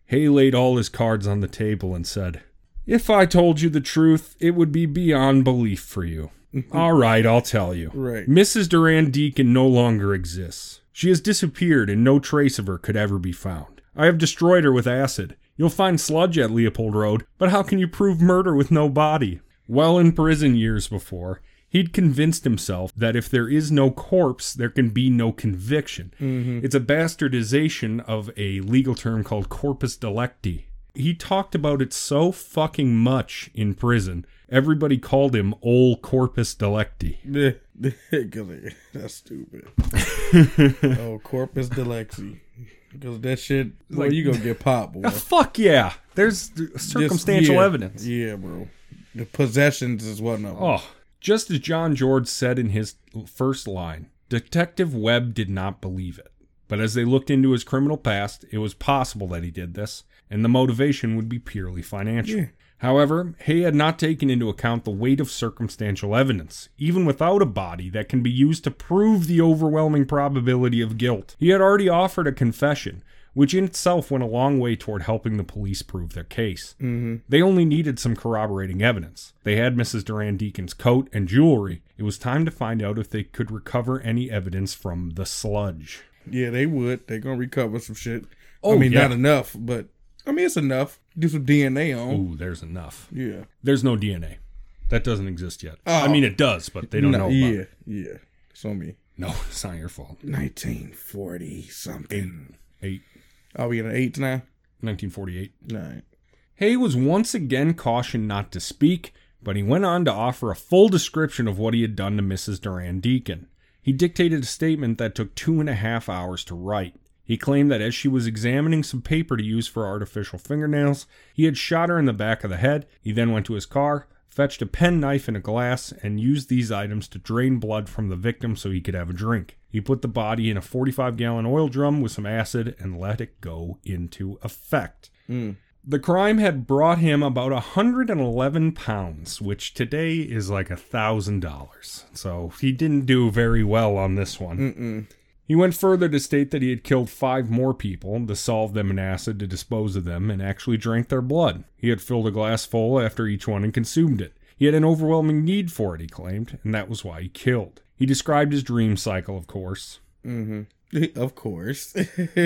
Haigh laid all his cards on the table and said, If I told you the truth, it would be beyond belief for you. all right, I'll tell you. Right. Mrs. Durand-Deacon no longer exists. She has disappeared and no trace of her could ever be found. I have destroyed her with acid. You'll find sludge at Leopold Road, but how can you prove murder with no body? Well in prison years before, he'd convinced himself that if there is no corpse, there can be no conviction. Mm-hmm. It's a bastardization of a legal term called corpus delicti. He talked about it so fucking much in prison, everybody called him Ol Corpus Delicti. (laughs) that's stupid. (laughs) oh, Corpus Delicti. Because that shit, well, Like- you gonna get popped, boy. (laughs) Fuck yeah. There's circumstantial yeah, evidence. Yeah, bro. The possessions is one of them. Oh, just as John George said in his first line, Detective Webb did not believe it. But as they looked into his criminal past, it was possible that he did this, and the motivation would be purely financial. Yeah. However, Haigh had not taken into account the weight of circumstantial evidence, even without a body that can be used to prove the overwhelming probability of guilt. He had already offered a confession, which in itself went a long way toward helping the police prove their case. Mm-hmm. They only needed some corroborating evidence. They had Mrs. Durand-Deacon's coat and jewelry. It was time to find out if they could recover any evidence from the sludge. Yeah, they would. They're gonna recover some shit. Oh, I mean, yeah. not enough, but I mean, it's enough. Do some DNA on. Ooh, there's enough. Yeah. There's no DNA. That doesn't exist yet. Oh. I mean, it does, but they don't No, know. About Yeah, it. yeah. It's on me. No, (laughs) it's not your fault. 1940 something. Eight, Are we in an eight now? 1948. Nine. Haigh was once again cautioned not to speak, but he went on to offer a full description of what he had done to Mrs. Durand-Deacon. He dictated a statement that took two and a half hours to write. He claimed that as she was examining some paper to use for artificial fingernails, he had shot her in the back of the head. He then went to his car, fetched a penknife and a glass, and used these items to drain blood from the victim so he could have a drink. He put the body in a 45 gallon oil drum with some acid and let it go into effect. Hmm. The crime had brought him about 111 pounds, which today is like a thousand dollars. So he didn't do very well on this one. Mm-mm. He went further to state that he had killed five more people, dissolved them in acid to dispose of them, and actually drank their blood. He had filled a glass full after each one and consumed it. He had an overwhelming need for it, he claimed, and that was why he killed. He described his dream cycle, of course. Mm-hmm. (laughs) Of course. (laughs)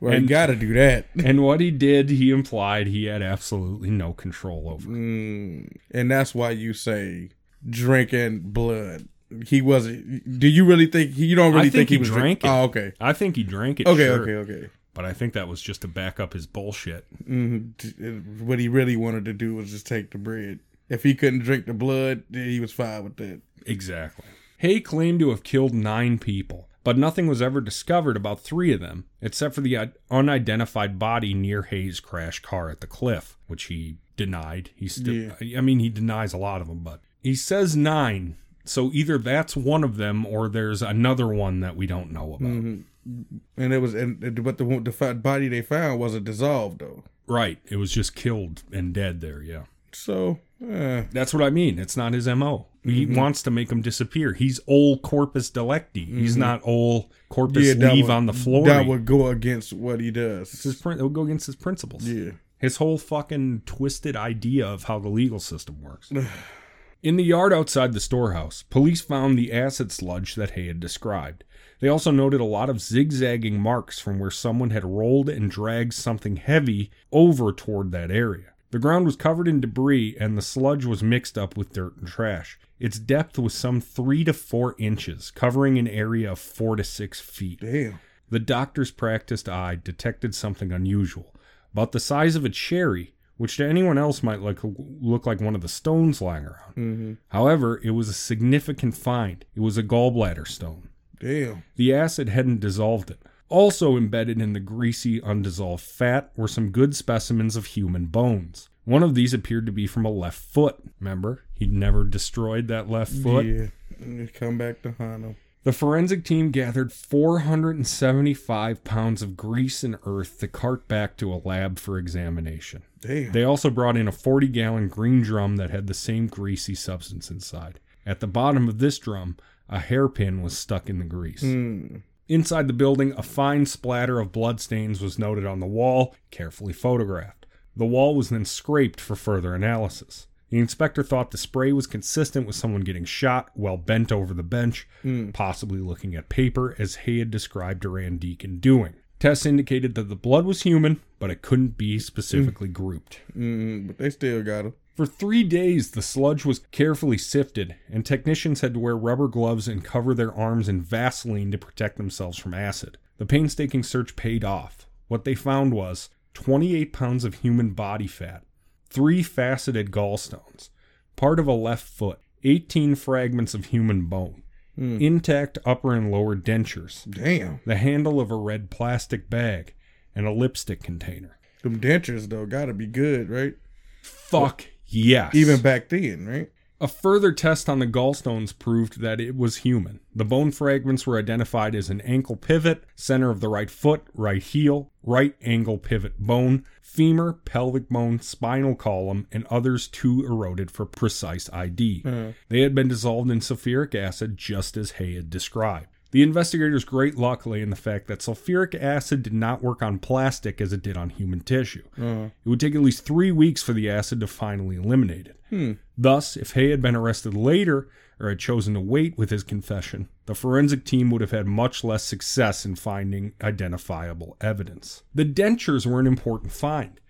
well, you gotta do that. (laughs) And what he did, he implied he had absolutely no control over. Mm. And that's why you say drinking blood. He wasn't. Do you really think you don't really I think he, was drank drink- it. Oh, okay. I think he drank it. Okay, sure, okay, okay. But I think that was just to back up his bullshit. Mm, what he really wanted to do was just take the bread. If he couldn't drink the blood, he was fine with that. Exactly. Haigh claimed to have killed nine people, but nothing was ever discovered about three of them, except for the unidentified body near Haigh's crash car at the cliff, which he denied. He still, I mean, he denies a lot of them, but he says nine. So either that's one of them, or there's another one that we don't know about. Mm-hmm. And it was, and but the the body they found wasn't dissolved though. Right. It was just killed and dead there. Yeah. So, uh, That's what I mean. It's not his MO. He Mm-hmm. wants to make him disappear. He's old corpus delicti. He's not old corpus Mm-hmm. yeah, leave would, on the floor. That would go against what he does. It's his it would go against his principles. Yeah. His whole fucking twisted idea of how the legal system works. (sighs) (sighs) In the yard outside the storehouse, police found the acid sludge that Haigh had described. They also noted a lot of zigzagging marks from where someone had rolled and dragged something heavy over toward that area. The ground was covered in debris and the sludge was mixed up with dirt and trash. Its depth was some three to four inches, covering an area of four to six feet. Damn. The doctor's practiced eye detected something unusual, about the size of a cherry, which to anyone else might like look like one of the stones lying around. Mm-hmm. However, it was a significant find. It was a gallbladder stone. Damn. The acid hadn't dissolved it. Also embedded in the greasy, undissolved fat were some good specimens of human bones. One of these appeared to be from a left foot. Remember, he'd never destroyed that left foot. Yeah. Come back to Hano. The forensic team gathered 475 pounds of grease and earth to cart back to a lab for examination. Damn. They also brought in a 40 gallon green drum that had the same greasy substance inside. At the bottom of this drum, a hairpin was stuck in the grease. Mm. Inside the building, a fine splatter of bloodstains was noted on the wall, carefully photographed. The wall was then scraped for further analysis. The inspector thought the spray was consistent with someone getting shot while bent over the bench, possibly looking at paper, as Haigh had described Durand-Deacon doing. Tests indicated that the blood was human, but it couldn't be specifically grouped. Mm. But they still got him. For three days, the sludge was carefully sifted, and technicians had to wear rubber gloves and cover their arms in Vaseline to protect themselves from acid. The painstaking search paid off. What they found was 28 pounds of human body fat, three faceted gallstones, part of a left foot, 18 fragments of human bone, hmm. intact upper and lower dentures, Damn. the handle of a red plastic bag, and a lipstick container. Them dentures though gotta be good, right? Fuck yes. Even back then, right? A further test on the gallstones proved that it was human. The bone fragments were identified as an ankle pivot, center of the right foot, right heel, right angle pivot bone, femur, pelvic bone, spinal column, and others too eroded for precise ID. Hmm. They had been dissolved in sulfuric acid just as Haigh had described. The investigators' great luck lay in the fact that sulfuric acid did not work on plastic as it did on human tissue. Uh-huh. It would take at least three weeks for the acid to finally eliminate it. Hmm. Thus, if Haigh had been arrested later or had chosen to wait with his confession, the forensic team would have had much less success in finding identifiable evidence. The dentures were an important find.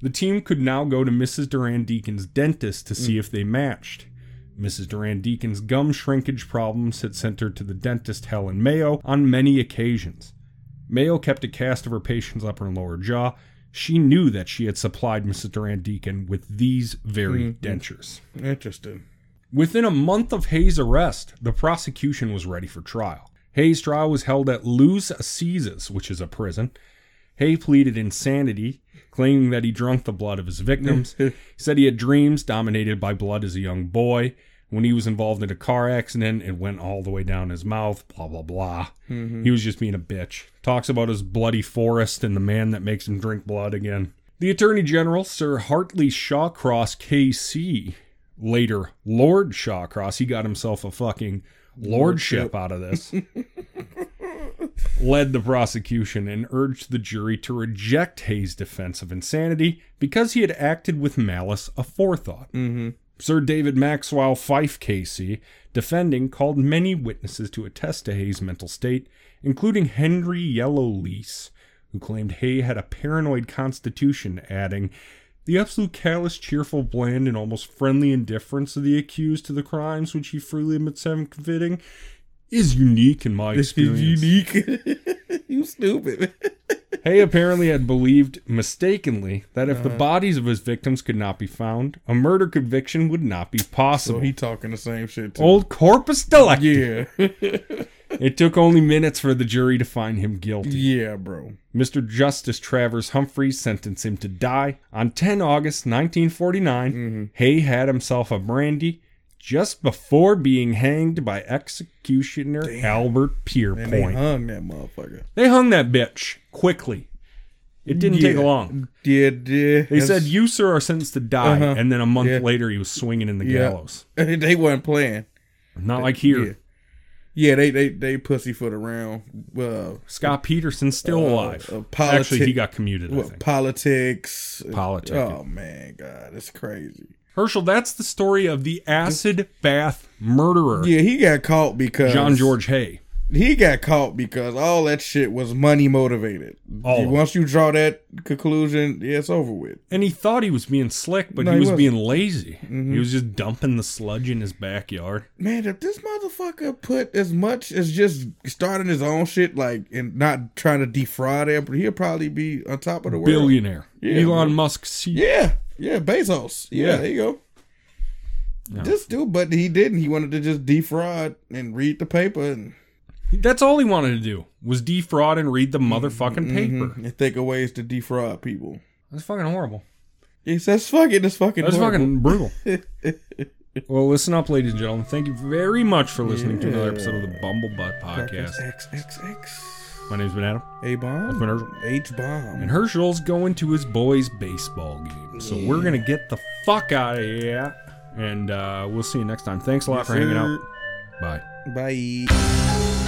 The team could now go to Mrs. Durand-Deacon's dentist to hmm. see if they matched. Mrs. Durand-Deacon's gum shrinkage problems had sent her to the dentist Helen Mayo on many occasions. Mayo kept a cast of her patient's upper and lower jaw. She knew that she had supplied Mrs. Durand-Deacon with these very mm-hmm. dentures. Interesting. Within a month of Haigh's arrest, the prosecution was ready for trial. Haigh's trial was held at Lewes Assizes, which is a prison. Haigh pleaded insanity, claiming that he drank the blood of his victims. (laughs) he said he had dreams dominated by blood as a young boy. When he was involved in a car accident, it went all the way down his mouth, blah, blah, blah. Mm-hmm. He was just being a bitch. Talks about his bloody forest and the man that makes him drink blood again. The Attorney General, Sir Hartley Shawcross KC, later Lord Shawcross, he got himself a fucking lordship out of this, led the prosecution and urged the jury to reject Haigh's defense of insanity because he had acted with malice aforethought. Mm-hmm. Sir David Maxwell Fyfe KC, defending, called many witnesses to attest to Haigh's mental state, including Henry Yellowlees, who claimed Haigh had a paranoid constitution, adding, the absolute callous, cheerful, bland, and almost friendly indifference of the accused to the crimes which he freely admits having committing is unique in my This experience. is unique. (laughs) you stupid. Haigh apparently had believed mistakenly that if the uh-huh. bodies of his victims could not be found, a murder conviction would not be So possible. he talking the same shit too. Old corpus delicti. yeah. (laughs) It took only minutes for the jury to find him guilty. yeah, bro. Mr. Justice Travers Humphreys sentenced him to die. On 10 August 1949, mm-hmm. Haigh had himself a brandy just before being hanged by executioner Albert And they Pierrepoint. hung that motherfucker. They hung that bitch quickly. It didn't take long. Yeah, yeah. They said, You, sir, are sentenced to die. Uh-huh. And then a month Yeah. later, he was swinging in the Yeah. gallows. (laughs) they weren't playing. Not like here. Yeah. Yeah, they they they pussyfoot around. Uh, Scott Peterson's still Uh, alive. uh, politi- Actually, he got commuted, I what, politics. Politic. Oh man, God, it's crazy. Herschel, that's the story of the acid bath murderer, Yeah, he got caught because John George Haigh. He got caught because all that shit was money motivated. All. Once you draw that conclusion, yeah, it's over with. And he thought he was being slick, but No, he he was wasn't. being lazy. Mm-hmm. He was just dumping the sludge in his backyard. Man, if this motherfucker put as much as just starting his own shit, like and not trying to defraud everybody, he'll probably be on top of the world. Billionaire. Yeah, Elon. Musk. See, Yeah, yeah, Bezos. Yeah, Yeah. there you go. No. This dude, but he didn't. He wanted to just defraud and read the paper and, That's all he wanted to do was defraud and read the motherfucking paper. mhm, and think of ways to defraud people. That's fucking horrible. Yes, that's fucking. That's fucking. That's horrible. fucking brutal. (laughs) well, listen up, ladies and gentlemen. Thank you very much for listening to another episode of the Bumblebutt Podcast. XXX. My name's been Adam. A bomb. been Herschel. H bomb. And Herschel's going to his boys' baseball game. So we're going to get the fuck out of here. And uh, we'll see you next time. Thanks a lot for hanging out. Bye. Bye.